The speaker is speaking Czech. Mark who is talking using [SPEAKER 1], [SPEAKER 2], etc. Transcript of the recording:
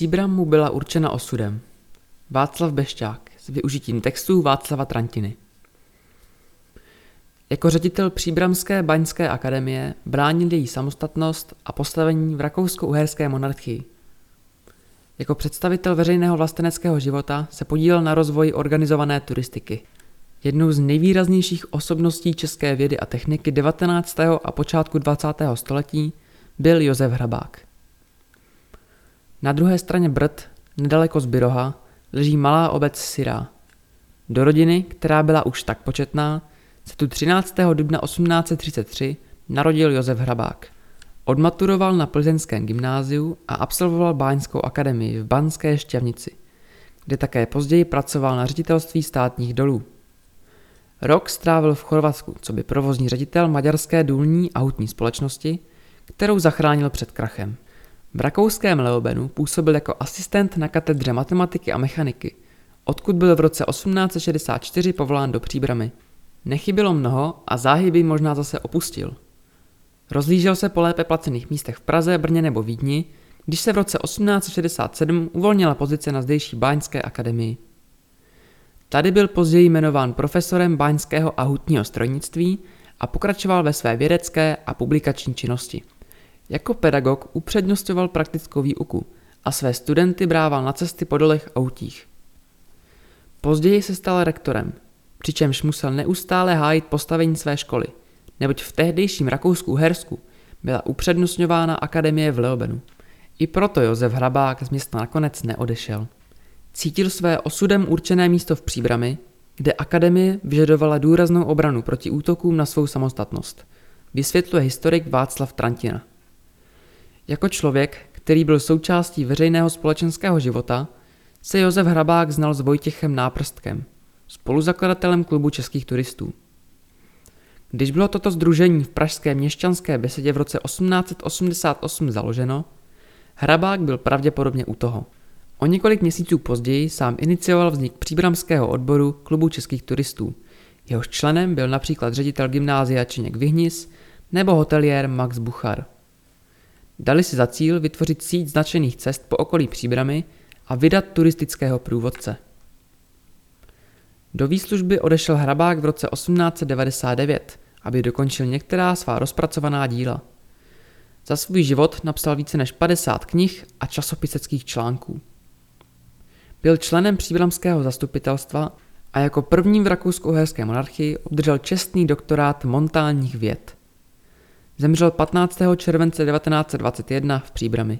[SPEAKER 1] Příbram mu byla určena osudem. Václav Bešťák s využitím textů Václava Trantiny. Jako ředitel Příbramské baňské akademie bránil její samostatnost a postavení v rakousko-uherské monarchii. Jako představitel veřejného vlasteneckého života se podílel na rozvoji organizované turistiky. Jednou z nejvýraznějších osobností české vědy a techniky 19. a počátku 20. století byl Josef Hrabák. Na druhé straně Brd, nedaleko z Byroha, leží malá obec Syrá. Do rodiny, která byla už tak početná, se tu 13. dubna 1833 narodil Josef Hrabák. Odmaturoval na plzeňském gymnáziu a absolvoval Báňskou akademii v Banské Šťavnici, kde také později pracoval na ředitelství státních dolů. Rok strávil v Chorvatsku, co by provozní ředitel maďarské důlní a hutní společnosti, kterou zachránil před krachem. V rakouském Leobenu působil jako asistent na katedře matematiky a mechaniky, odkud byl v roce 1864 povolán do příbramy. Nechybilo mnoho a záhy by možná zase opustil. Rozlížel se po lépe placených místech v Praze, Brně nebo Vídni, když se v roce 1867 uvolnila pozice na zdejší Báňské akademii. Tady byl později jmenován profesorem báňského a hutního strojnictví a pokračoval ve své vědecké a publikační činnosti. Jako pedagog upřednostňoval praktickou výuku a své studenty brával na cesty po dolech a hutích. Později se stal rektorem, přičemž musel neustále hájit postavení své školy, neboť v tehdejším Rakousku-Hersku byla upřednostňována akademie v Leobenu. I proto Josef Hrabák z města nakonec neodešel. Cítil své osudem určené místo v Příbrami, kde akademie vyžadovala důraznou obranu proti útokům na svou samostatnost, vysvětluje historik Václav Trantina. Jako člověk, který byl součástí veřejného společenského života, se Josef Hrabák znal s Vojtěchem Náprstkem, spoluzakladatelem klubu českých turistů. Když bylo toto združení v pražské měšťanské besedě v roce 1888 založeno, Hrabák byl pravděpodobně u toho. O několik měsíců později sám inicioval vznik příbramského odboru klubu českých turistů. Jehož členem byl například ředitel gymnázia Činěk Vyhnis nebo hoteliér Max Buchar. Dali si za cíl vytvořit síť značených cest po okolí Příbramy a vydat turistického průvodce. Do výslužby odešel Hrabák v roce 1899, aby dokončil některá svá rozpracovaná díla. Za svůj život napsal více než 50 knih a časopiseckých článků. Byl členem příbramského zastupitelstva a jako první v rakousko-uherské monarchii obdržel čestný doktorát montánních věd. Zemřel 15. července 1921 v Příbrami.